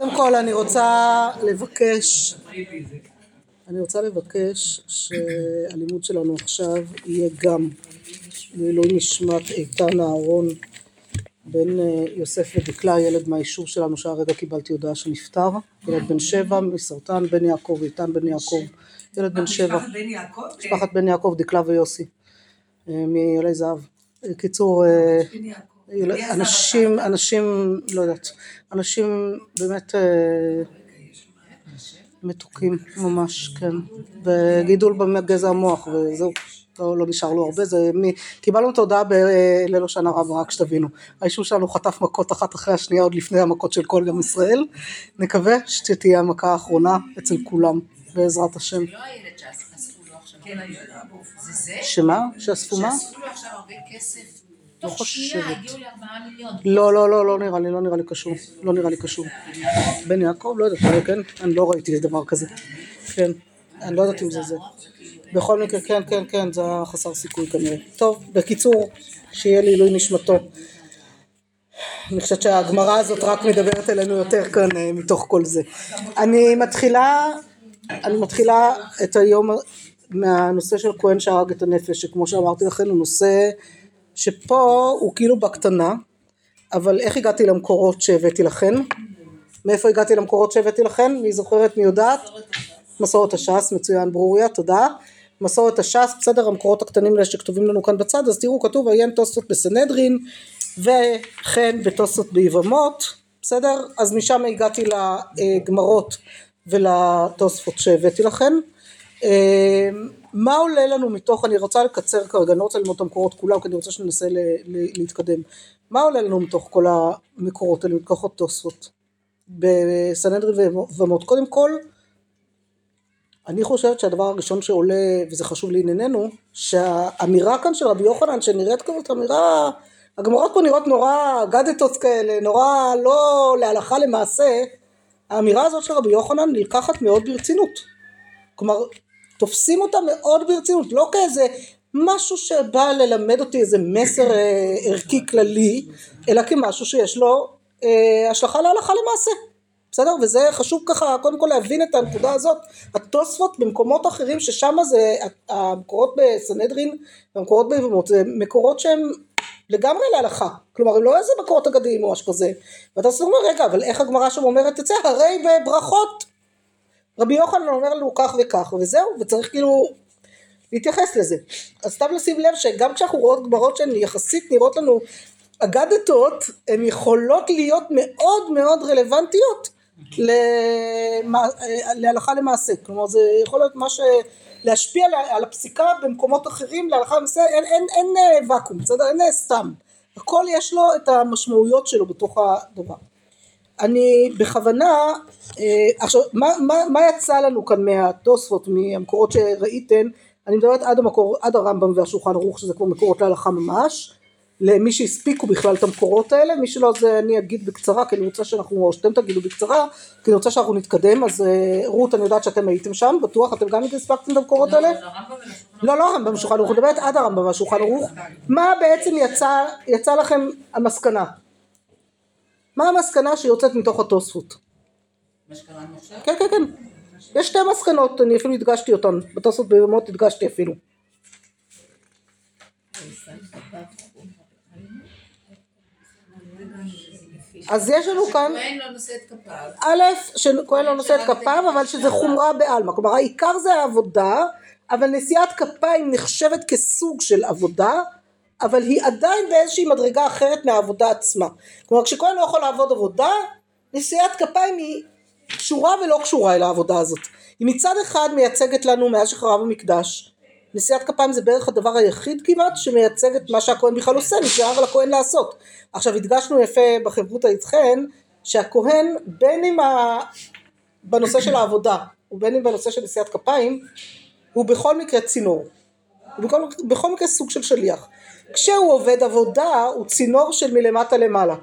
קודם כל אני רוצה לבקש, אני רוצה לבקש שהלימוד שלנו עכשיו יהיה גם לעילוי נשמת איתן אהרון בן יוסף ודקלה ילד מהיישוב שלנו שהרגע קיבלתי הודעה שנפטר. ילד בן שבע מסרטן בן יעקב איתן בן יעקב. ילד בן שבע. משפחת בן יעקב? דקלה ויוסי מעלי זהב. קיצור אנשים אנשים לא יודעת. אנשים באמת מתוקים ממש כן. וגידול בגזע המוח וזהו. לא נשאר לו הרבה. זה מי קיבלנו את ההודעה בליל השנה רבה רק שתבינו. היישוב שלנו חטף מכות אחת אחרי השנייה עוד לפני המכות של כל עם ישראל. נקווה שתהיה המכה האחרונה אצל כולם בעזרת השם. שמה? שאספו מה? שאספו לו עכשיו הרבה כסף לא חושבת. לא לא לא לא נראה לי לא נראה לי קשור לא נראה לי קשור. בן יעקב לא יודעת אולי כן? אני לא ראיתי דבר כזה. כן אני לא יודעת אם זה זה. בכל מקרה כן כן כן זה היה חסר סיכוי כנראה. טוב בקיצור שיהיה לעילוי נשמתו. אני חושבת שהגמרא הזאת רק מדברת אלינו יותר כאן אה, מתוך כל זה. אני מתחילה אני מתחילה את היום מהנושא של כהן שהרג את הנפש שכמו שאמרתי לכם הוא נושא שפה הוא כאילו בקטנה אבל איך הגעתי למקורות שהבאתי לכם? מאיפה הגעתי למקורות שהבאתי לכם? מי זוכרת? מי יודעת? מסורת הש"ס, מצוין ברוריה, תודה. מסורת הש"ס, בסדר המקורות הקטנים האלה שכתובים לנו כאן בצד, אז תראו כתוב עיין תוספות בסנהדרין וכן בתוספות ביבמות, בסדר? אז משם הגעתי לגמרות ולתוספות שהבאתי לכם. מה עולה לנו מתוך, אני רוצה לקצר כרגע, אני לא רוצה ללמוד את המקורות כולם כי אני רוצה שננסה ל- ל- להתקדם. מה עולה לנו מתוך כל המקורות האלה, מתוך התוספות? בסנהדרין ויבמות. קודם כל אני חושבת שהדבר הראשון שעולה וזה חשוב לענייננו שהאמירה כאן של רבי יוחנן שנראית כזאת אמירה הגמרות פה נראות נורא גדטות כאלה נורא לא להלכה למעשה האמירה הזאת של רבי יוחנן נלקחת מאוד ברצינות כלומר תופסים אותה מאוד ברצינות לא כאיזה משהו שבא ללמד אותי איזה מסר אה, ערכי כללי אלא כמשהו שיש לו אה, השלכה להלכה למעשה. בסדר? וזה חשוב ככה קודם כל להבין את הנקודה הזאת. התוספות במקומות אחרים ששם זה המקורות בסנהדרין והמקורות ביבמות זה מקורות שהם לגמרי להלכה. כלומר הם לא איזה מקורות אגדיים או משהו כזה. ואתה אומר רגע אבל איך הגמרא שם אומרת את זה? הרי בברכות רבי יוחנן אומר לנו כך וכך וזהו וצריך כאילו להתייחס לזה. אז סתם לשים לב שגם כשאנחנו רואות גמרות שהן יחסית נראות לנו אגדתות הן יכולות להיות מאוד מאוד רלוונטיות למה- להלכה למעשה. כלומר זה יכול להיות מה ש... להשפיע על- הפסיקה במקומות אחרים להלכה למעשה אין, אין, אין אה, ואקום בסדר? אין אה, סתם. הכל יש לו את המשמעויות שלו בתוך הדבר אני בכוונה אה, עכשיו מה, מה, מה יצא לנו כאן מהתוספות מהמקורות שראיתם אני מדברת עד, המקור, עד הרמב"ם והשולחן ערוך שזה כבר מקורות להלכה ממש. למי שהספיקו בכלל את המקורות האלה מי שלא זה אני אגיד בקצרה כי אני רוצה שאנחנו או שאתם תגידו בקצרה כי אני רוצה שאנחנו נתקדם. אז אה, רות אני יודעת שאתם הייתם שם בטוח אתם גם הספקתם את המקורות האלה? לא לא הרמב"ם בשולחן ערוך, אני מדברת עד הרמב"ם והשולחן ערוך. מה בעצם יצא, יצא לכם המסקנה מה המסקנה שיוצאת מתוך התוספות מה שקראנו עכשיו כן כן כן. יש שתי מסקנות אני אפילו הדגשתי אותן. בתוספות בימות הדגשתי אפילו. אז יש לנו כאן לא א', שכהן לא נושא את כפיו, אבל שזה חומרה בעלמא. כלומר, העיקר זה העבודה, אבל נשיאת כפיים נחשבת כסוג של עבודה, אבל היא עדיין באיזושהי מדרגה אחרת מהעבודה עצמה. כלומר, כשכהן לא יכול לעבוד עבודה, נשיאת כפיים היא קשורה ולא קשורה אל העבודה הזאת. היא מצד אחד מייצגת לנו מאז שחרב המקדש, נשיאת כפיים זה בערך הדבר היחיד כמעט שמייצג את מה שהכהן בכלל עושה, נשאר לכהן לעשות. עכשיו הדגשנו יפה בחברותא איתכן, שהכהן בין אם ה... בנושא של העבודה ובין אם בנושא של נשיאת כפיים, הוא בכל מקרה צינור. הוא בכל, בכל מקרה סוג של שליח. כשהוא עובד עבודה הוא צינור של מלמטה למעלה.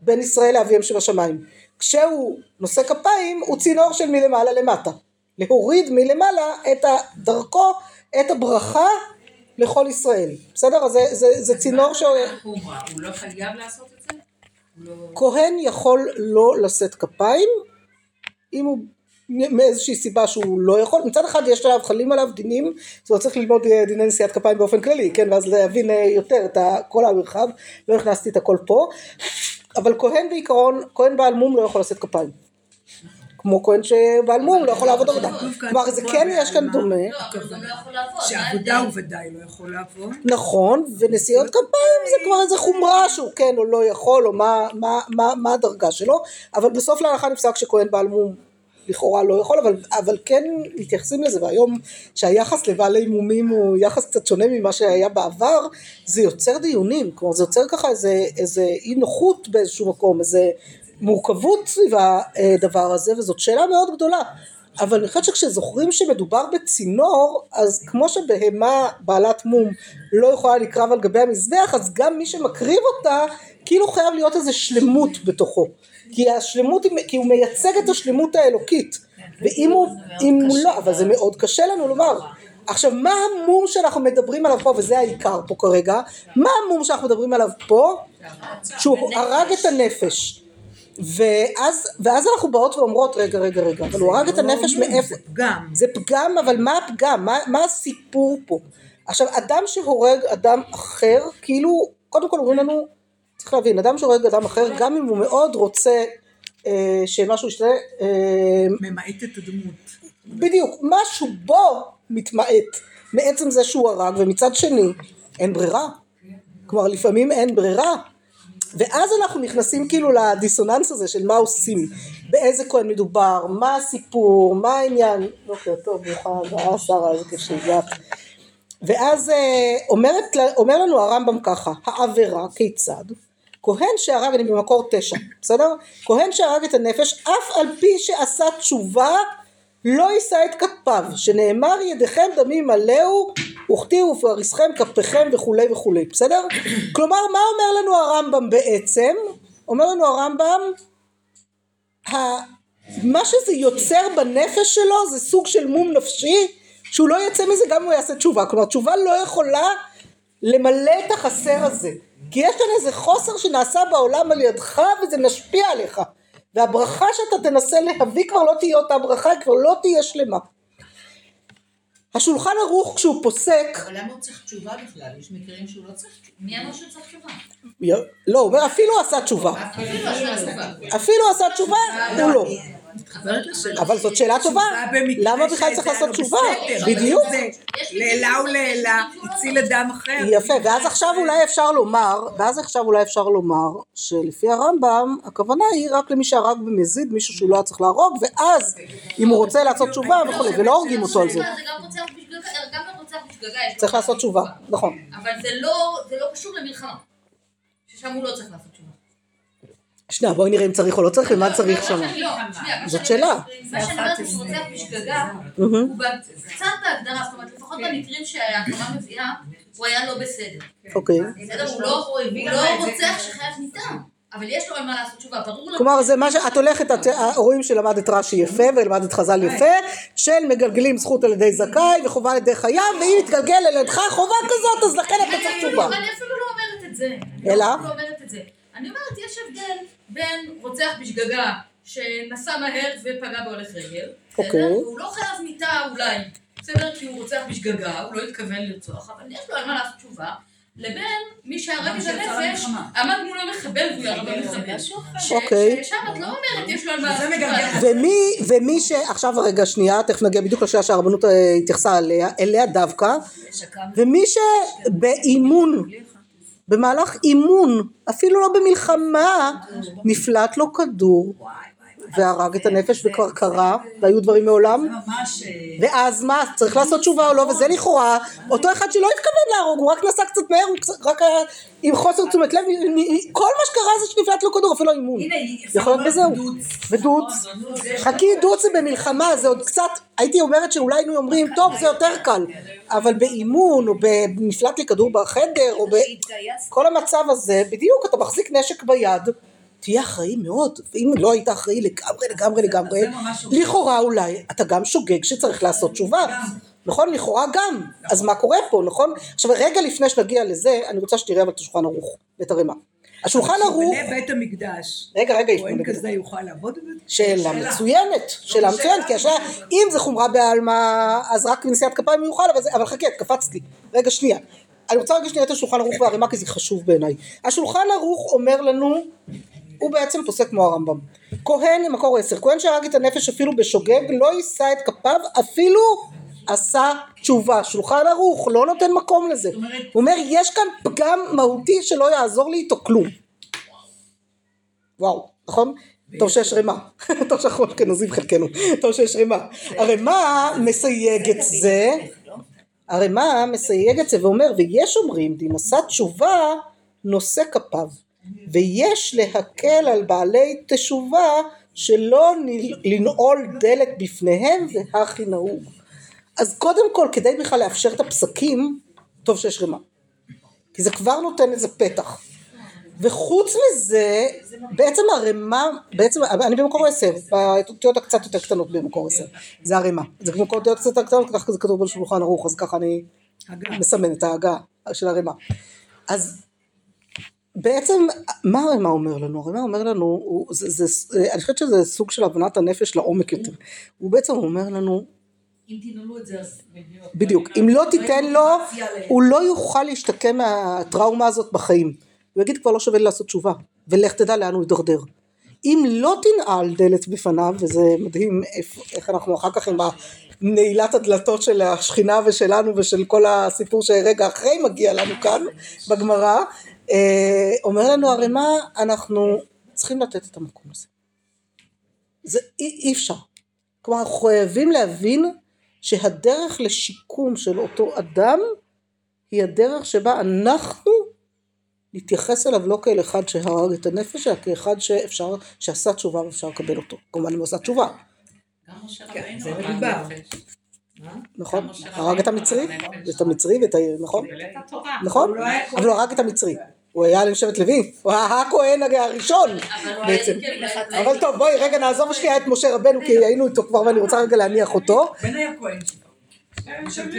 בין ישראל לאביהם שבשמיים. כשהוא נושא כפיים הוא צינור של מלמעלה למטה. להוריד מלמעלה את דרכו, את הברכה לכל ישראל. בסדר? אז זה, זה, זה צינור ש... הוא הוא לא חייב לעשות את זה? לא... כהן יכול לא לשאת כפיים אם הוא מאיזושהי סיבה שהוא לא יכול. מצד אחד יש עליו חלים עליו דינים זאת אומרת צריך ללמוד אה, דיני נשיאת כפיים באופן כללי כן? ואז להבין אה, יותר את כל המרחב. לא הכנסתי את הכל פה. אבל כהן בעיקרון כהן בעל מום לא יכול לשאת כפיים. כמו כהן שבעל מום לא יכול לעבוד עבודה. כלומר זה כן יש כאן דומה. לא, אבל הוא גם לא יכול לעבוד. שעבודה? הוא ודאי לא יכול לעבוד. נכון, ונשיאות כפיים זה כבר איזה חומרה שהוא כן או לא יכול, או מה, מה, מה, מה הדרגה שלו, אבל בסוף להלכה נפסק שכהן בעל מום לכאורה לא יכול, אבל, אבל כן מתייחסים לזה, והיום שהיחס לבעלי מומים הוא יחס קצת שונה ממה שהיה בעבר, זה יוצר דיונים, כלומר זה יוצר ככה איזה, איזה אי נוחות באיזשהו מקום, איזה מורכבות סביב הדבר הזה, וזאת שאלה מאוד גדולה. אבל אני חושבת שכשזוכרים שמדובר בצינור, אז כמו שבהמה בעלת מום לא יכולה לקרב על גבי המזבח, אז גם מי שמקריב אותה, כאילו חייב להיות איזו שלמות בתוכו. כי השלמות, כי הוא מייצג את השלמות האלוקית. ואם הוא, אם הוא לא, אבל זה מאוד קשה לנו לומר. עכשיו, מה המום שאנחנו מדברים עליו פה, וזה העיקר פה כרגע, מה המום שאנחנו מדברים עליו פה? שהוא הרג את הנפש. ואז, ואז אנחנו באות ואומרות, רגע, רגע, רגע, אבל הוא הרג את הנפש מאיפה? זה פגם. זה פגם, אבל מה הפגם? מה, מה הסיפור פה? עכשיו, אדם שהורג אדם אחר, כאילו, קודם כל אומרים לנו, צריך להבין, אדם שהורג אדם אחר, גם אם הוא מאוד רוצה אה, שמשהו ישתנה, אה, ממעט את הדמות. בדיוק, משהו בו מתמעט מעצם זה שהוא הרג, ומצד שני, אין ברירה. כלומר, לפעמים אין ברירה. ואז אנחנו נכנסים כאילו לדיסוננס הזה של מה עושים, באיזה כהן מדובר, מה הסיפור, מה העניין, בוקר טוב, ברוכה הבאה שרה, איזה כיף שהגעת. ואז אה, אומרת, אומר לנו הרמב"ם ככה, העבירה כיצד? כהן שהרג, אני במקור תשע, בסדר? כהן שהרג את הנפש, אף על פי שעשה תשובה, לא יישא את כפיו, שנאמר ידיכם דמים מלאו, וכתיו ופריסכם כפיכם וכולי וכולי, בסדר? כלומר, מה אומר לנו הרמב"ם בעצם? אומר לנו הרמב"ם, מה שזה יוצר בנפש שלו זה סוג של מום נפשי שהוא לא יצא מזה גם אם הוא יעשה תשובה כלומר תשובה לא יכולה למלא את החסר הזה כי יש כאן איזה חוסר שנעשה בעולם על ידך וזה משפיע עליך והברכה שאתה תנסה להביא כבר לא תהיה אותה ברכה היא כבר לא תהיה שלמה השולחן ערוך כשהוא פוסק אבל למה הוא צריך תשובה בכלל? יש מקרים שהוא לא צריך תשובה. מי אמר שהוא צריך תשובה? לא הוא אומר אפילו עשה תשובה אפילו עשה תשובה. אפילו עשה תשובה הוא לא מתחברת לשאלה. אבל זאת שאלה טובה למה בכלל צריך היה לעשות לא תשובה. בדיוק לעילה ולעילה, לא הציל אדם אחר. יפה, ואז עכשיו אולי אפשר לומר, ואז עכשיו אולי אפשר לומר, שלפי הרמב"ם, הכוונה היא רק למי שהרג במזיד, מישהו שהוא לא היה צריך להרוג, ואז אם הוא רוצה לעשות תשובה וכולי, ולא הורגים אותו על זה. לו צריך לעשות תשובה, נכון. אבל זה לא, זה לא קשור למלחמה. ששם הוא לא צריך לעשות תשובה. שנייה, בואי נראה אם צריך או לא צריך, ומה צריך שם. לא, שנייה, מה זאת שאלה. מה שאני אומרת שהוא רוצח בשגגה. הוא קצת בהגדרה, זאת אומרת לפחות במקרים שהתורה מביאה, הוא היה לא בסדר. אוקיי. בסדר? הוא לא לא רוצח שחייב ניתן, אבל יש לו על מה לעשות תשובה, ברור לנו. כלומר זה מה שאת הולכת, רואים שלמדת רש"י יפה ולמדת חז"ל יפה של מגלגלים זכות על ידי זכאי וחובה על ידי חייב ואם יתגלגל על ידך חובה כזאת אז לכן אתה צריך תשובה. אני אפילו לא אומרת את זה. אלא? אני אפילו לא אומרת את זה. אני אומרת, יש הבדל בין רוצח בשגגה שנסע מהר ופגע בהולך רגל, אוקיי. בסדר? והוא לא חייב מיתה אולי, בסדר? כי הוא רוצח בשגגה, הוא לא התכוון לרצוח, אבל יש לו על מה לעשות תשובה, לבין מי שהרג את הנפש, עמד מולו מחבל והוא ירה במחבל. אוקיי. ששם את לא אומרת, יש לו על מה. ומי, ומי ש... עכשיו רגע שנייה, תכף נגיע בדיוק לשאלה שהרבנות אה, התייחסה אליה, אליה דווקא, ומי שבאימון, במהלך אימון, אפילו לא במלחמה, נפלט לו כדור והרג את הנפש וכבר קרה, והיו דברים מעולם. אה, ואז מה, צריך לעשות תשובה או לא, וזה לכאורה אותו אחד שלא התכוון להרוג, הוא רק נסע קצת מהר, הוא רק היה עם חוסר תשומת לב, כל מה שקרה זה שנפלט לו כדור, אפילו אימון. יכול להיות בזהו. דוץ. ודוץ. חכי דוץ זה במלחמה, זה עוד קצת, הייתי אומרת שאולי היינו אומרים, טוב זה יותר קל, אבל באימון, או בנפלט לי כדור בחדר, או בכל המצב הזה, בדיוק, אתה מחזיק נשק ביד, תהיה אחראי מאוד, ואם לא היית אחראי לגמרי, לגמרי, לגמרי. לכאורה אולי, אתה גם שוגג שצריך לעשות תשובה. נכון? לכאורה גם. אז מה קורה פה, נכון? עכשיו רגע לפני שנגיע לזה, אני רוצה שתראה אבל את השולחן ערוך, ואת הרמ"א. השולחן ערוך, בנה בית המקדש. רגע רגע, כהן כזה יוכל לעבוד בזה? שאלה מצוינת, שאלה מצוינת, כי השאלה, אם זה חומרה בעלמא, אז רק נשיאת כפיים יוכל, אבל, חכה, את קפצת לי. רגע, שנייה. אני רוצה רגע שנייה את השולחן ערוך והרימה, כי זה חשוב בעיניי. השולחן ערוך אומר לנו, הוא בעצם פוסק כמו הרמב"ם. כהן, מקור עשר, כהן שהרג את הנפש אפילו בשוגג, לא יישא את כפיו, אפילו עשה תשובה. שולחן ערוך לא נותן מקום לזה. הוא אומר, יש כאן פגם מהותי שלא יעזור לי איתו כלום. וואו, נכון? טוב שיש רימה, טוב שאנחנו אשכנזים חלקנו, טוב שיש רימה. הרמ"א מסייג את זה, הרמ"א מסייג את זה ואומר, ויש אומרים, דין עשה תשובה, נושא כפיו, ויש להקל על בעלי תשובה שלא לנעול דלת בפניהם והכי נהוג. אז קודם כל, כדי בכלל לאפשר את הפסקים, טוב שיש רימה. כי זה כבר נותן איזה פתח. וחוץ מזה, בעצם הרמה, בעצם, אני במקור עשר, באותיות הקצת יותר קטנות במקור עשר, זה הרמה. זה כמו אותיות קצת יותר קטנות, ככה זה כתוב בשולחן ערוך, אז ככה אני מסמן את ההגה של הרמה. אז בעצם, מה הרמה אומר לנו? הרמה אומר לנו, הוא, זה, זה, אני חושבת שזה סוג של הבנת הנפש לעומק יותר. הוא בעצם אומר לנו, אם תנעלו את זה אז... בדיוק, אם לא תיתן לו, הוא לא יוכל להשתקם מהטראומה הזאת בחיים. הוא יגיד כבר לא שווה לעשות תשובה, ולך תדע לאן הוא יידרדר. אם לא תנעל דלת בפניו, וזה מדהים איך אנחנו אחר כך עם נעילת הדלתות של השכינה ושלנו ושל כל הסיפור שרגע אחרי מגיע לנו כאן בגמרא, אה, אומר לנו הרמ"א, אנחנו צריכים לתת את המקום הזה. זה אי, אי אפשר. כלומר, אנחנו חייבים להבין שהדרך לשיקום של אותו אדם היא הדרך שבה אנחנו נתייחס אליו לא כאל אחד שהרג את הנפש, אלא כאחד שאפשר, שעשה תשובה ואפשר לקבל אותו. כמובן אם הוא עשה תשובה, גם משה כן, רבינו זה מדובר. נכון? הרג את המצרי. את המצרי ואת ה... נכון? נכון? לא אבל הוא הרג את המצרי. הוא היה לשבט לוי, הוא היה הכהן הראשון בעצם. אבל טוב בואי רגע נעזוב שנייה את משה רבנו כי היינו איתו כבר ואני רוצה רגע להניח אותו. בן היה כהן.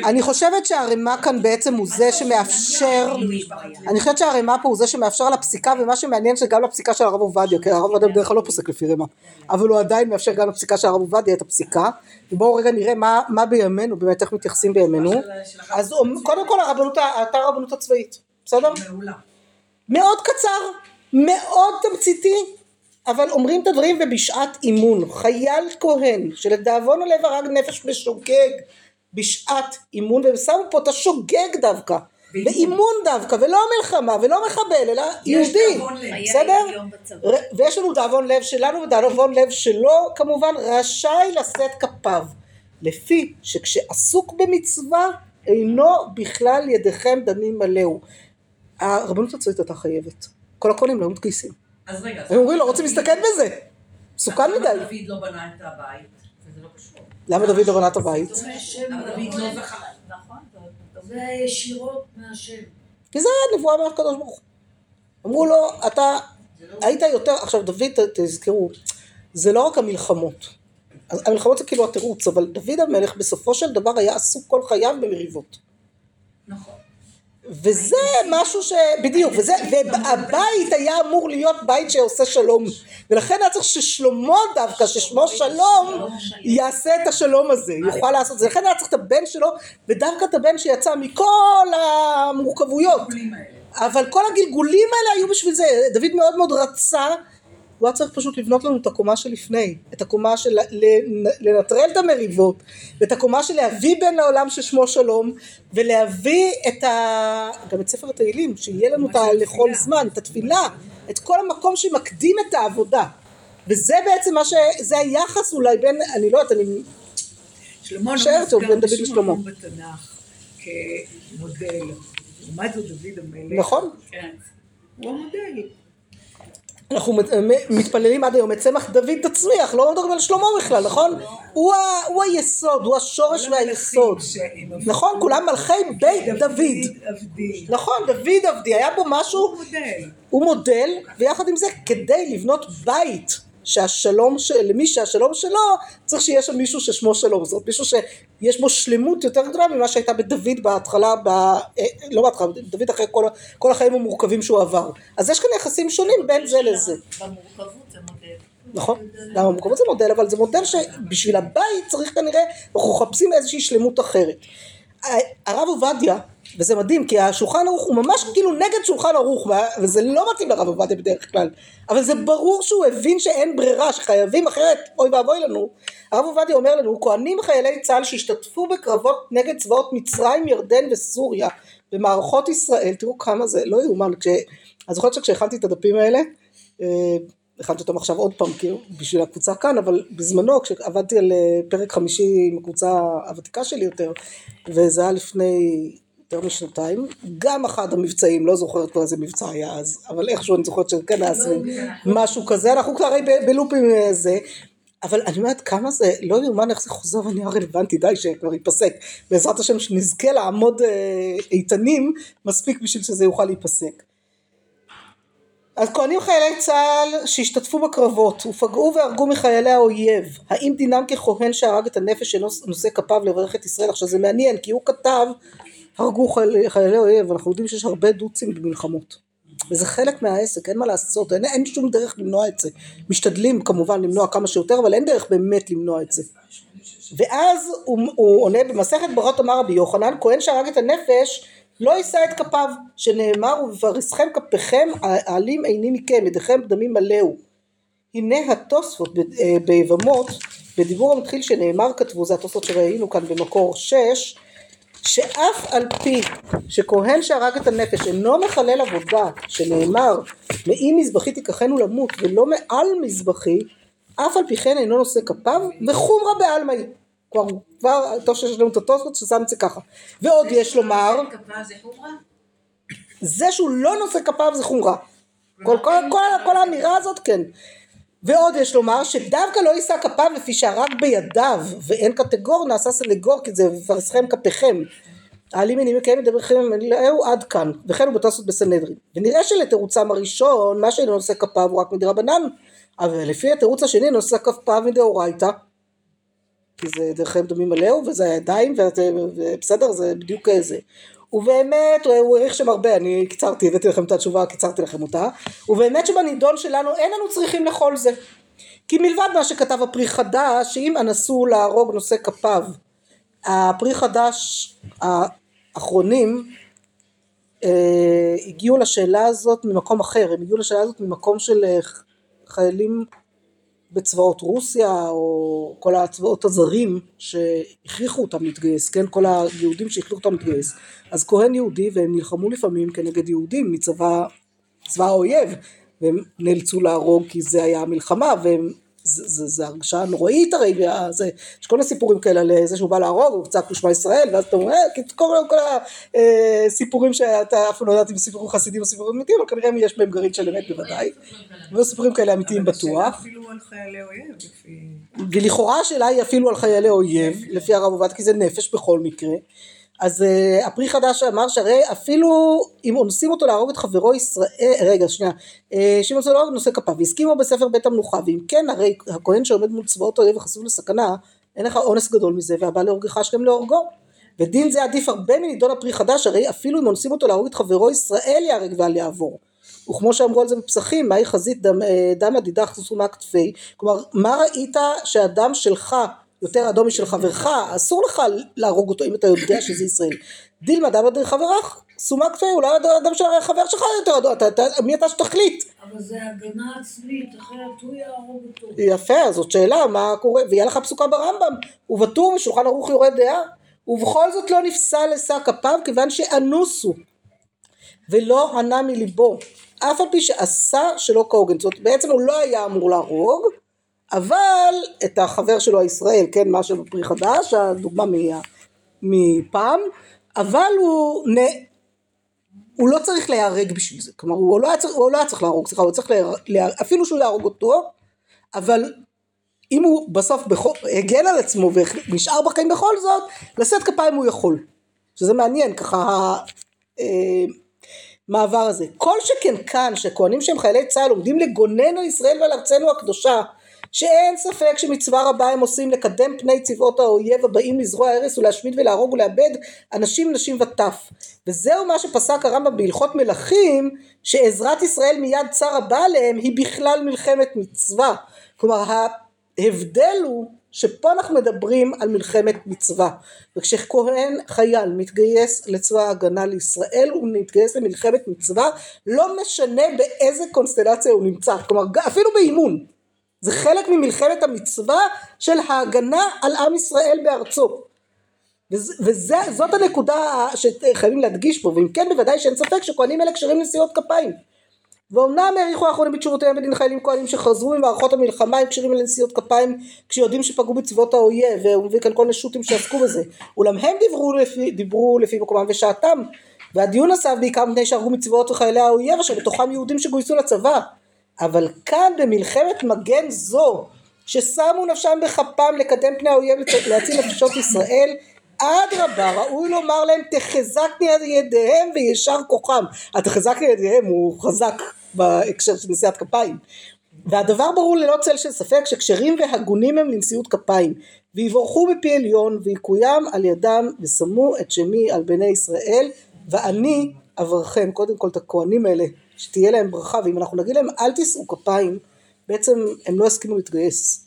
אני חושבת שהרמ"א כאן בעצם הוא זה שמאפשר, אני חושבת שהרמ"א פה הוא זה שמאפשר לפסיקה ומה שמעניין שגם לפסיקה של הרב עובדיה, כי הרב עובדיה בדרך כלל לא פוסק לפי רמ"א, אבל הוא עדיין מאפשר גם לפסיקה של הרב עובדיה את הפסיקה, ובואו רגע נראה מה, מה בימינו, באמת איך מתייחסים בימינו, אז קודם כל הרבנות, האתר הרבנות הצבאית, בסדר? מאוד קצר, מאוד תמציתי, אבל אומרים את הדברים ובשעת אימון. חייל כהן שלדאבון הלב הרג נפש בשוגג בשעת אימון, והם שמו פה את השוגג דווקא, באימון דווקא, ולא מלחמה ולא מחבל, אלא יהודי. בסדר? ויש לנו דאבון לב שלנו ודאבון לב שלו כמובן רשאי לשאת כפיו לפי שכשעסוק במצווה אינו בכלל ידיכם דמים מלאו. הרבנות הצבאית הייתה חייבת. כל הכהנים לא מתגייסים. אז רגע, הם אומרים לא רוצים להסתכן בזה. מסוכן מדי. דוד לא בנה את הבית? לא. למה דוד לא בנה את הבית? לא זכה? נכון, זה ישירות מהשם. כי זה היה נבואה מהקדוש ברוך הוא אמרו לו אתה היית יותר עכשיו דוד תזכרו זה לא רק המלחמות המלחמות זה כאילו התירוץ אבל דוד המלך בסופו של דבר היה עסוק כל חייו במריבות נכון. וזה משהו ש... בדיוק, וזה, והבית היה אמור להיות בית שעושה שלום. ולכן היה צריך ששלמה דווקא, ששמו שלום, יעשה את השלום הזה, יוכל לעשות את זה, לכן היה צריך את הבן שלו ודווקא את הבן שיצא מכל המורכבויות. אבל כל הגלגולים האלה היו בשביל זה, דוד מאוד מאוד רצה, הוא היה צריך פשוט לבנות לנו את הקומה שלפני, את הקומה של לנטרל את המריבות, ואת הקומה של להביא בן לעולם ששמו שלום, ולהביא את ה... גם את ספר התהילים, שיהיה לנו את ה... לכל זמן, את התפילה, את כל המקום שמקדים את העבודה. וזה בעצם מה ש... זה היחס אולי בין, אני לא יודעת, אני... שלמה לא מוזכר בשום. מקום בתנ"ך כמודל. לעומת זאת דוד המלך. נכון? כן. הוא המודל. אנחנו מתפללים עד היום את צמח דוד תצמיח, לא מדברים על שלמה בכלל, נכון? הוא, היסוד, הוא השורש והיסוד. נכון, כולם מלכי בית דוד. נכון, דוד עבדי, היה בו משהו, הוא מודל. הוא מודל, ויחד עם זה, כדי לבנות בית שהשלום, של, למי שהשלום שלו, צריך שיהיה שם מישהו ששמו שלום, זאת אומרת מישהו שיש בו שלמות יותר גדולה ממה שהייתה בדוד בהתחלה, ב, אה, לא בהתחלה, דוד אחרי כל, כל החיים המורכבים שהוא עבר. אז יש כאן יחסים שונים בין זה לזה. במורכבות זה מודל. נכון, גם המורכבות זה מודל, אבל זה מודל שבשביל הבית צריך כנראה, אנחנו מחפשים איזושהי שלמות אחרת. הרב עובדיה, וזה מדהים, כי השולחן ערוך הוא ממש כאילו נגד שולחן ערוך, וזה לא מתאים לרב עובדיה בדרך כלל, אבל זה ברור שהוא הבין שאין ברירה, שחייבים אחרת, אוי ואבוי לנו. הרב עובדיה אומר לנו, כהנים חיילי צה"ל שהשתתפו בקרבות נגד צבאות מצרים, ירדן וסוריה, במערכות ישראל, תראו כמה זה, לא יאומן, כש... אני זוכרת שכשהכנתי את הדפים האלה, אה, הכנתי אותם עכשיו עוד פעם כאילו בשביל הקבוצה כאן אבל בזמנו כשעבדתי על אה, פרק חמישי עם הקבוצה הוותיקה שלי יותר וזה היה לפני יותר משנתיים. גם אחד המבצעים לא זוכרת כבר איזה מבצע היה אז אבל איכשהו אני זוכרת היה סביב משהו כזה. אנחנו כבר בלופים אה, זה. אבל אני אומרת כמה זה לא יאומן איך זה חוזר ונהיה רלוונטי די שכבר ייפסק. בעזרת השם שנזכה לעמוד אה, איתנים מספיק בשביל שזה יוכל להיפסק. אז כהנים חיילי צה"ל שהשתתפו בקרבות ופגעו והרגו מחיילי האויב. האם דינם ככהן שהרג את הנפש שאינו נושא כפיו לברך את ישראל? עכשיו זה מעניין כי הוא כתב הרגו חיילי, חיילי אויב אנחנו יודעים שיש הרבה דוצים במלחמות. וזה חלק מהעסק אין מה לעשות אין, אין שום דרך למנוע את זה. משתדלים כמובן למנוע כמה שיותר אבל אין דרך באמת למנוע את זה. ואז הוא, הוא עונה במסכת ברכות אמר רבי יוחנן כהן שהרג את הנפש לא יישא את כפיו שנאמר ובפרסכם כפיכם העלים עיני מכם ידיכם דמים מלאו. הנה התוספות אה, ביבמות בדיבור המתחיל שנאמר כתבו זה התוספות שראינו כאן במקור שש שאף על פי שכהן שהרג את הנפש אינו מחלל עבודה שנאמר מאי מזבחי תיקחנו למות ולא מעל מזבחי אף על פי כן אינו נושא כפיו וחומרה בעלמא היא כבר, כבר טוב שיש לנו את התוספות ששם את זה ככה. ועוד יש לומר? זה שהוא לא נושא כפיו זה חומרה. כל, כל, כל, כל האמירה הזאת כן ועוד יש לומר שדווקא לא יישא כפיו לפי שהרג בידיו ואין קטגור נעשה סנגור כי זה מפרסכם כפיכם. העלים עינים מקיים מדבריכם אליהו עד כאן. וכן הוא בתוספות בסנהדרין. ונראה שלתירוצם הראשון מה שאינו נושא כפיו הוא רק מדרבנן אבל לפי התירוץ השני נושא כפיו מדאורייתא. כי זה דרכם דומים עליהו וזה הידיים ובסדר זה בדיוק זה ובאמת הוא העריך שם הרבה אני קיצרתי הבאתי לכם את התשובה קיצרתי לכם אותה. ובאמת שבנידון שלנו אין לנו צריכים לאכול זה. כי מלבד מה שכתב הפרי חדש שאם אנסו להרוג נושא כפיו הפרי חדש האחרונים אה, הגיעו לשאלה הזאת ממקום אחר. הם הגיעו לשאלה הזאת ממקום של אה, חיילים בצבאות רוסיה או כל הצבאות הזרים שהכריחו אותם להתגייס, כן? כל היהודים שהכריחו אותם להתגייס. אז כהן יהודי והם נלחמו לפעמים כנגד יהודים מצבא צבא האויב והם נאלצו להרוג כי זה היה המלחמה והם זה, זה, הרגשה נוראית הרי, זה, יש כל מיני סיפורים כאלה על זה שהוא בא להרוג, הוא צעק לשמע ישראל, ואז אתה אומר, אה, כל, כל הסיפורים שאתה אף פעם לא יודעת אם סיפורים חסידים או סיפורים אמיתיים, אבל כנראה יש בהם גרעין של אמת בוודאי, וסיפורים כאלה אמיתיים בטוח. אפילו על חיילי אויב. ולכאורה השאלה היא אפילו על חיילי אויב, לפי הרב עובד, כי זה נפש בכל מקרה. אז uh, הפרי חדש אמר שהרי אפילו אם אונסים אותו להרוג את חברו ישראל, רגע שנייה, uh, אונסים להרוג נושא כפיו, והסכימו בספר בית המלוכה, ואם כן הרי הכהן שעומד מול צבאות האויב וחשוף לסכנה, אין לך אונס גדול מזה, והבא להורגך השכם להורגו. ודין זה עדיף הרבה מנידון הפרי חדש, הרי אפילו אם אונסים אותו להרוג את חברו ישראל ייהרג ואל יעבור. וכמו שאמרו על זה בפסחים, מהי חזית דם, אה, דם הדידך תשומה כתפי, כלומר מה ראית שהדם שלך יותר אדום משל חברך, אסור לך להרוג אותו אם אתה יודע שזה ישראל. דילמה דם אדרי חברך, סומק כתבי, אולי הדם של החבר שלך יותר אדום, אתה, אתה, מי אתה שתחליט? אבל זה הגנה עצמית, אחרת הוא יהרוג אותו. יפה, זאת שאלה, מה קורה, ויהיה לך פסוקה ברמב"ם, ובטור בשולחן ערוך יורד דעה, ובכל זאת לא נפסל לשק כפיו כיוון שאנוסו, ולא ענה מליבו, אף על פי שעשה שלא כהוגן, זאת בעצם הוא לא היה אמור להרוג, אבל את החבר שלו הישראל, כן, מה שבפרי חדש, הדוגמה מה, מפעם, אבל הוא, נ... הוא לא צריך להיהרג בשביל זה, כלומר הוא לא היה צריך, לא היה צריך להרוג, סליחה, הוא צריך להרוג, אפילו שהוא להרוג אותו, אבל אם הוא בסוף בכל, הגן על עצמו ונשאר בחיים בכל זאת, לשאת כפיים הוא יכול, שזה מעניין, ככה, אה, המעבר הזה. כל שכן כאן שכהנים שהם חיילי צה"ל עומדים לגונן על ישראל ועל ארצנו הקדושה שאין ספק שמצווה רבה הם עושים לקדם פני צבאות האויב הבאים לזרוע הרס ולהשמיד ולהרוג ולאבד אנשים נשים וטף. וזהו מה שפסק הרמב"ם בהלכות מלכים שעזרת ישראל מיד צר הבא עליהם היא בכלל מלחמת מצווה. כלומר ההבדל הוא שפה אנחנו מדברים על מלחמת מצווה. וכשכהן חייל מתגייס לצבא ההגנה לישראל הוא מתגייס למלחמת מצווה לא משנה באיזה קונסטלציה הוא נמצא. כלומר אפילו באימון זה חלק ממלחמת המצווה של ההגנה על עם ישראל בארצו. וזאת הנקודה שחייבים להדגיש פה ואם כן בוודאי שאין ספק שכהנים אלה כשרים לנשיאות כפיים. ואומנם העריכו האחרונים בתשובותיהם בדין חיילים כהנים שחזרו ממערכות המלחמה הם כשרים לנשיאות כפיים כשיודעים שפגעו בצבאות האויב והוא מביא כאן כל מיני שו"תים שעסקו בזה. אולם הם דיברו לפי, דיברו לפי מקומם ושעתם והדיון נסב בעיקר מפני שהרגו מצבאות וחיילי האויב אשר בתוכם יהודים שגויסו לצבא אבל כאן במלחמת מגן זו ששמו נפשם בכפם לקדם פני האויב להציל נפשות ישראל אדרבה ראוי לומר להם תחזקני ידיהם וישר כוחם. התחזקני ידיהם הוא חזק בהקשר של נשיאת כפיים. והדבר ברור ללא צל של ספק שכשרים והגונים הם לנשיאות כפיים ויבורכו בפי עליון ויקוים על ידם ושמו את שמי על בני ישראל ואני אברכם קודם כל את הכהנים האלה שתהיה להם ברכה ואם אנחנו נגיד להם אל תישאו כפיים בעצם הם לא יסכימו להתגייס.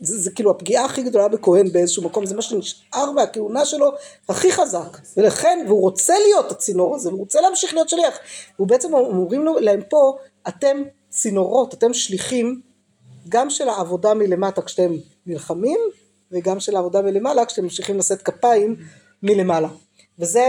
זה, זה כאילו הפגיעה הכי גדולה בכהן באיזשהו מקום זה מה שנשאר מהכהונה שלו הכי חזק. ולכן והוא רוצה להיות הצינור הזה הוא רוצה להמשיך להיות שליח. והוא בעצם אומרים להם פה אתם צינורות אתם שליחים גם של העבודה מלמטה כשאתם נלחמים וגם של העבודה מלמעלה כשאתם ממשיכים לשאת כפיים מלמעלה וזה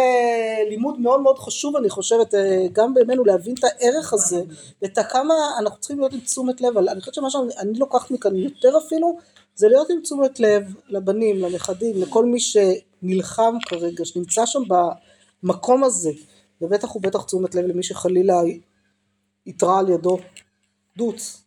לימוד מאוד מאוד חשוב אני חושבת גם בימינו להבין את הערך הזה ואת הכמה אנחנו צריכים להיות עם תשומת לב. אני חושבת שמה שאני לוקחת מכאן יותר אפילו זה להיות עם תשומת לב לבנים לנכדים לכל מי שנלחם כרגע שנמצא שם במקום הזה. ובטח ובטח תשומת לב למי שחלילה יתרע על ידו. דוץ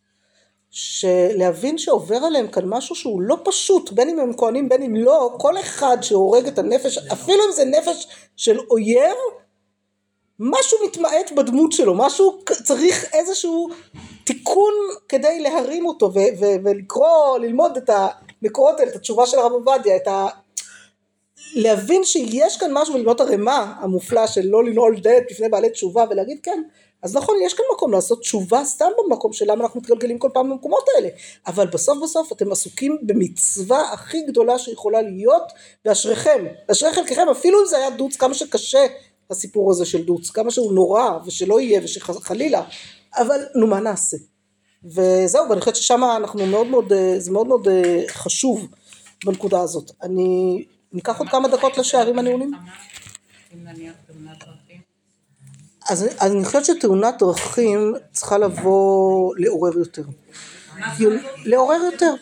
שלהבין שעובר עליהם כאן משהו שהוא לא פשוט בין אם הם כהנים בין אם לא כל אחד שהורג את הנפש אפילו אם זה נפש של אויב משהו מתמעט בדמות שלו משהו צריך איזשהו תיקון כדי להרים אותו ו- ו- ולקרוא ללמוד את המקורות האלה את התשובה של הרב עובדיה את ה... להבין שיש כאן משהו וללמוד הרמה המופלא של לא לנעול דלת בפני בעלי תשובה ולהגיד כן אז נכון יש כאן מקום לעשות תשובה סתם במקום של למה אנחנו מתגלגלים כל פעם במקומות האלה. אבל בסוף בסוף אתם עסוקים במצווה הכי גדולה שיכולה להיות ואשריכם אשרי חלקכם אפילו אם זה היה דוץ כמה שקשה הסיפור הזה של דוץ כמה שהוא נורא ושלא יהיה ושחלילה. אבל נו מה נעשה? וזהו ואני חושבת ששם אנחנו מאוד מאוד זה מאוד מאוד חשוב בנקודה הזאת. אני ניקח עוד כמה דקות לשערים הנעולים אז, אז אני חושבת שתאונת דרכים צריכה לבוא לעורר יותר. לעורר יותר.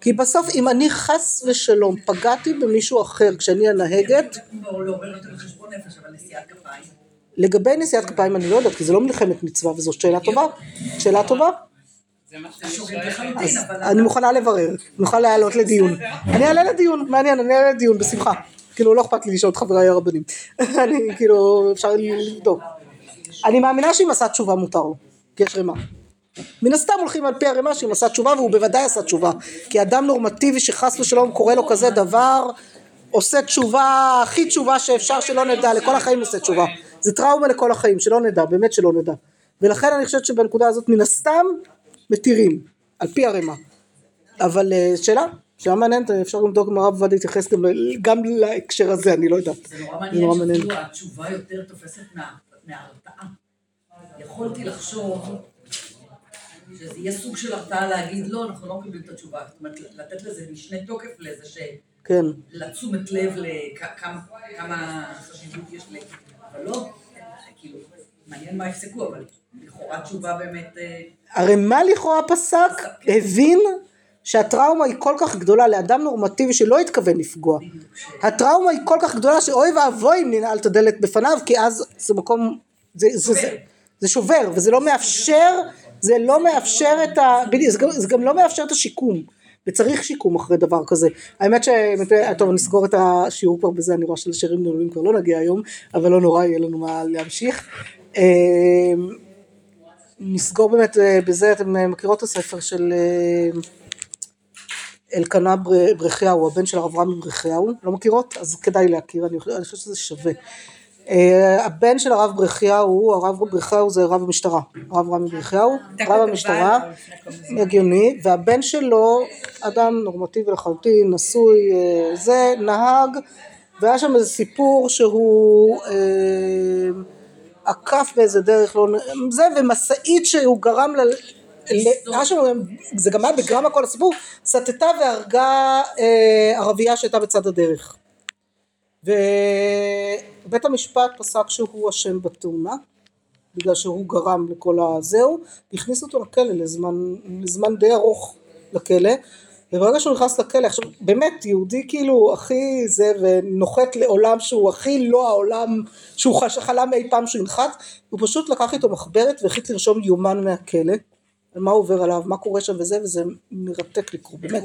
כי בסוף אם אני חס ושלום פגעתי במישהו אחר כשאני הנהגת לגבי נשיאת כפיים אני לא יודעת כי זה לא מלחמת מצווה וזאת שאלה טובה. שאלה טובה. אני מוכנה לברר, מוכנה לעלות לדיון. אני אעלה לדיון, מעניין, אני אעלה לדיון בשמחה. כאילו לא אכפת לי לשאול את חבריי הרבנים. אני כאילו אפשר לבדוק אני מאמינה שאם עשה תשובה מותר לו, כי יש רימה. מן הסתם הולכים על פי הרימה שאם עשה תשובה והוא בוודאי עשה תשובה. כי אדם נורמטיבי שחס ושלום קורה לו כזה דבר עושה תשובה הכי תשובה שאפשר שלא נדע לכל החיים עושה תשובה. זה טראומה לכל החיים שלא נדע באמת שלא נדע. ולכן אני חושבת שבנקודה הזאת מן הסתם מתירים על פי הרימה אבל שאלה? שאלה מעניינת אפשר לבדוק אם הרב עובדיה יתייחס גם להקשר הזה אני לא יודעת. זה נורא מעניין שהתשובה יותר תופסת מההרתעה יכולתי לחשוב שזה יהיה סוג של הרתעה להגיד לא אנחנו לא מקבלים את התשובה זאת אומרת לתת לזה משנה תוקף לזה ש... כן. לתשומת לב לכמה חשיבות יש ל... אבל לא, כאילו, מעניין מה יפסקו אבל לכאורה תשובה באמת... הרי מה לכאורה פסק? הבין שהטראומה היא כל כך גדולה לאדם נורמטיבי שלא התכוון לפגוע. הטראומה היא כל כך גדולה שאוי ואבוי אם ננעל את הדלת בפניו כי אז זה מקום זה, זה, זה, זה שובר וזה לא מאפשר זה לא מאפשר את ה... זה גם, זה גם לא מאפשר את השיקום. וצריך שיקום אחרי דבר כזה. האמת ש... טוב נסגור את השיעור כבר בזה אני רואה שלשירים נעולים כבר לא נגיע היום אבל לא נורא יהיה לנו מה להמשיך. אה, נסגור באמת אה, בזה, אתם אה, מכירות את הספר של אה, אלקנה בר- ברכיהו, הבן של הרב רמי ברכיהו, לא מכירות? אז כדאי להכיר, אני חושבת אני חושבת שזה שווה. אה, הבן של הרב ברכיהו, הרב ברכיהו זה רב המשטרה, הרב רמי ברכיהו, רב המשטרה, הגיוני, והבן שלו, אדם נורמטיבי לחלוטין, נשוי, אה, זה, נהג, והיה שם איזה סיפור שהוא אה, עקף באיזה דרך, לא, זה, ומשאית שהוא גרם ל... זה גם היה בגרמה כל הסיפור, סטתה והרגה אה, ערבייה שהייתה בצד הדרך. ובית המשפט פסק שהוא אשם בתאונה, בגלל שהוא גרם לכל הזהו, והכניסו אותו לכלא לזמן, לזמן די ארוך לכלא, וברגע שהוא נכנס לכלא, עכשיו באמת יהודי כאילו הכי זה ונוחת לעולם שהוא הכי לא העולם שהוא חלם אי פעם שהוא ינחת, הוא פשוט לקח איתו מחברת והחליט לרשום יומן מהכלא, על מה עובר עליו, מה קורה שם וזה, וזה מרתק לקרוא, באמת.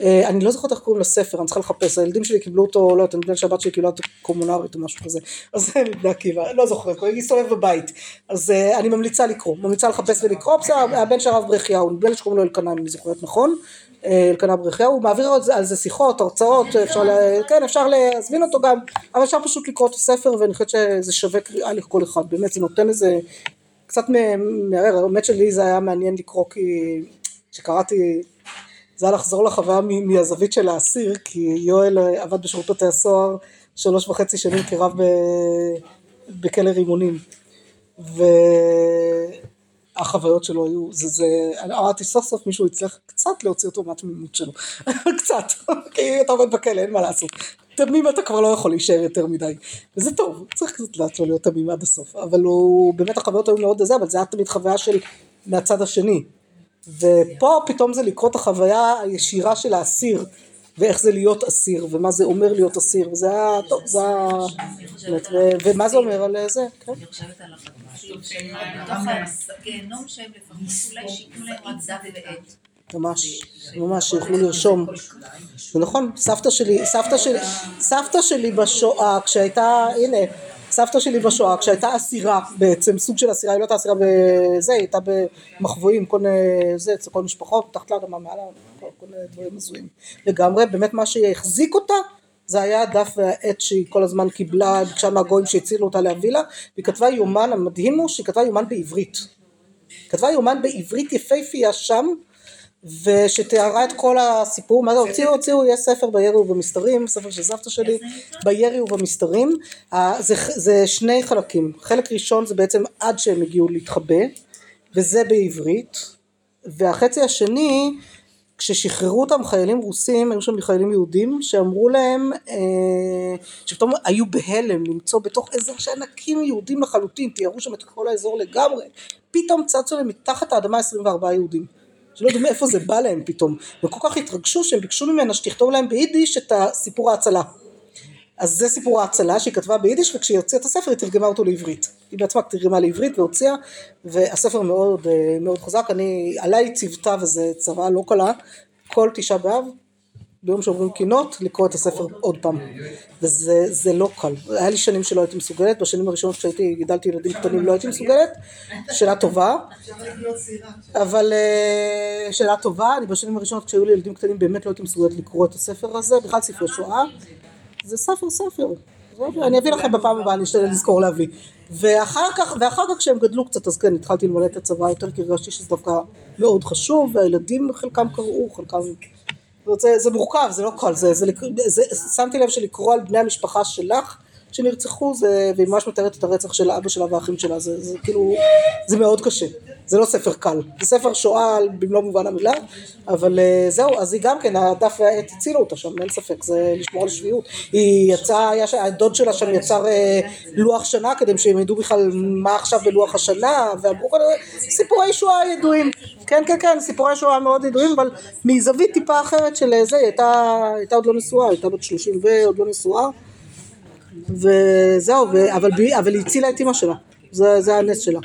אה, אני לא זוכרת איך קוראים לספר, אני צריכה לחפש, הילדים שלי קיבלו אותו, לא יודעת, אני יודעת שהבת שלי קיבלה אותו קומונרית או משהו כזה, אז זה מבני עקיבא, לא זוכרת, הוא הסתובב בבית, אז אה, אני ממליצה לקרוא, ממליצה לחפש ולקרוא, בסדר, הבן של הרב ברכיהו, נדמה לי שקוראים לו אלקנה, אם אני זוכרת נכון, אה, אלקנה ברכיהו, הוא מעביר על זה- שיחות, הרצאות, אפשר, ל- כן, אפשר להזמין אותו גם, אבל אפשר פשוט לקרוא את הספר, ואני חושבת שזה שווה קריאה לכל אחד, באמת, זה נותן איזה, קצת מערער, האמת שלי זה היה מעניין לקרוא כי כשקראתי זה היה לחזור לחוויה מהזווית של האסיר, כי יואל עבד בשירות בתי הסוהר שלוש וחצי שנים כרב בכלא רימונים. והחוויות שלו היו, זה, זה, אני אמרתי סוף סוף מישהו הצליח קצת להוציא אותו מהתמימות שלו, קצת, כי אתה עובד בכלא, אין מה לעשות. תמים אתה כבר לא יכול להישאר יותר מדי, וזה טוב, צריך קצת לאט לו להיות תמים עד הסוף, אבל הוא, באמת החוויות היו מאוד זה, אבל זה היה תמיד חוויה של מהצד השני, ופה פתאום זה לקרוא את החוויה הישירה של האסיר ואיך זה להיות אסיר ומה זה אומר להיות אסיר וזה היה טוב זה היה ומה זה אומר על זה כן. אני חושבת על החברים בתוך הגיהנום שהם לפחות אולי שיקנו להם דף ועט. ממש ממש שיוכלו לרשום. זה נכון סבתא שלי סבתא שלי סבתא שלי בשואה כשהייתה הנה סבתא שלי בשואה כשהייתה אסירה בעצם סוג של אסירה היא לא הייתה אסירה בזה היא הייתה במחבואים כל מיני זה אצל כל משפחות תחת לאדמה מעלה כל, כל דברים הזויים. לגמרי באמת מה שהחזיק אותה זה היה הדף והעט שהיא כל הזמן קיבלה ביקשה מהגויים שהצילו אותה להביא לה והיא כתבה יומן המדהים הוא שהיא כתבה יומן בעברית. כתבה יומן בעברית יפהפייה שם ושתיארה את כל הסיפור, מה זה הוציאו, הוציאו, יש ספר בירי ובמסתרים, ספר של סבתא שלי, בירי ובמסתרים, זה, זה שני חלקים, חלק ראשון זה בעצם עד שהם הגיעו להתחבא, וזה בעברית, והחצי השני, כששחררו אותם חיילים רוסים, היו שם חיילים יהודים, שאמרו להם, אה, שפתאום היו בהלם למצוא בתוך אזור שענקים יהודים לחלוטין, תיארו שם את כל האזור לגמרי, פתאום צצו להם מתחת האדמה 24 יהודים. שלא יודעים מאיפה זה בא להם פתאום, וכל כך התרגשו שהם ביקשו ממנה שתכתוב להם ביידיש את הסיפור ההצלה. אז זה סיפור ההצלה שהיא כתבה ביידיש וכשהיא הוציאה את הספר היא תרגמה אותו לעברית. היא בעצמה תרגמה לעברית והוציאה והספר מאוד אה, מאוד חזק, אני עליי ציוותה וזה צוואה לא קלה, כל תשעה באב ביום שעוברים קינות לקרוא את הספר עוד פעם. וזה זה לא קל, היה לי שנים שלא הייתי מסוגלת, בשנים הראשונות כשהייתי גידלתי ילדים קטנים לא הייתי מסוגלת, שאלה טובה, אבל אה, שאלה טובה, אני בשנים הראשונות כשהיו לי ילדים קטנים באמת לא הייתי מסוגלת לקרוא את הספר הזה, בכלל ספרי שואה, זה ספר ספר, אני אביא לכם בפעם הבאה, אני אשתדל לזכור להביא, ואחר כך, ואחר כך כשהם גדלו קצת אז כן התחלתי למלא את הצבא יותר כי הרגשתי שזה דווקא מאוד חשוב, והילדים חלקם קראו, חלקם, זה, זה מורכב, זה לא קל, זה, זה, זה, שמתי לב שלקרוא על בני המשפחה שלך שנרצחו זה, והיא ממש מתארת את הרצח של אבא שלה והאחים שלה, זה, זה כאילו, זה מאוד קשה, זה לא ספר קל, זה ספר שואה במלוא מובן המילה, אבל אה, זהו, אז היא גם כן, הדף והעט הצילו אותה שם, אין ספק, זה לשמור על שפיות, היא יצאה, הדוד שלה שם יצר אה, לוח שנה כדי שהם ידעו בכלל מה עכשיו בלוח השנה, ואמרו כל סיפורי שואה ידועים, כן כן כן, סיפורי שואה מאוד ידועים, אבל מזווית טיפה אחרת של אה, זה, היא הייתה, הייתה עוד לא נשואה, הייתה בת 30 ועוד לא נשואה, וזהו, אבל, היא הצילה את אימא שלה, זה הנס שלה.